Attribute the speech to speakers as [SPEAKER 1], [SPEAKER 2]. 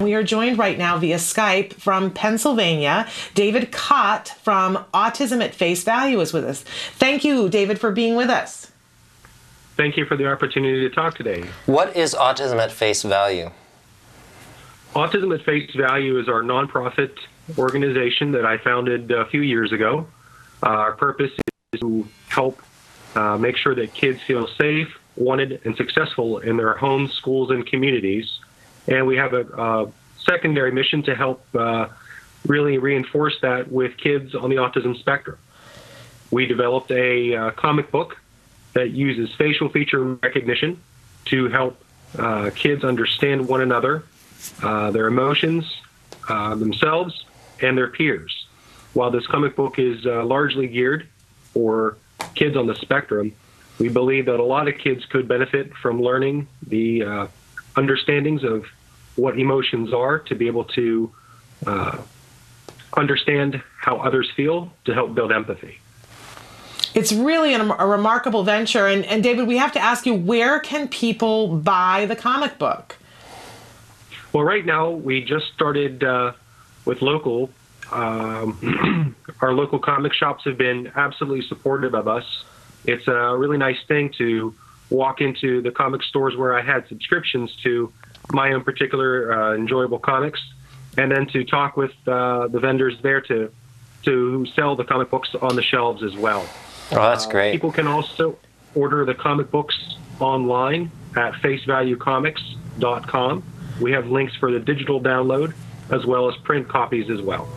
[SPEAKER 1] We are joined right now via Skype from Pennsylvania. David Kot from Autism at Face Value is with us. Thank you, David, for being with us.
[SPEAKER 2] Thank you for the opportunity to talk today.
[SPEAKER 3] What is Autism at Face Value?
[SPEAKER 2] Autism at Face Value is our nonprofit organization that I founded a few years ago. Uh, our purpose is to help uh, make sure that kids feel safe, wanted, and successful in their homes, schools, and communities. And we have a, a secondary mission to help uh, really reinforce that with kids on the autism spectrum. We developed a uh, comic book that uses facial feature recognition to help uh, kids understand one another, uh, their emotions, uh, themselves, and their peers. While this comic book is uh, largely geared for kids on the spectrum, we believe that a lot of kids could benefit from learning the understandings of what emotions are to be able to uh, understand how others feel to help build empathy.
[SPEAKER 1] It's really an, a remarkable venture. And, and David, we have to ask you where can people buy the comic book?
[SPEAKER 2] Well, right now, we just started uh, with local. Um, our local comic shops have been absolutely supportive of us. It's a really nice thing to walk into the comic stores where I had subscriptions to my own particular uh, enjoyable comics, and then to talk with uh, the vendors there to to sell the comic books on the shelves as well.
[SPEAKER 3] Oh, that's
[SPEAKER 2] Uh,
[SPEAKER 3] great.
[SPEAKER 2] people can also order the comic books online at facevaluecomics.com. We have links for the digital download as well as print copies as well.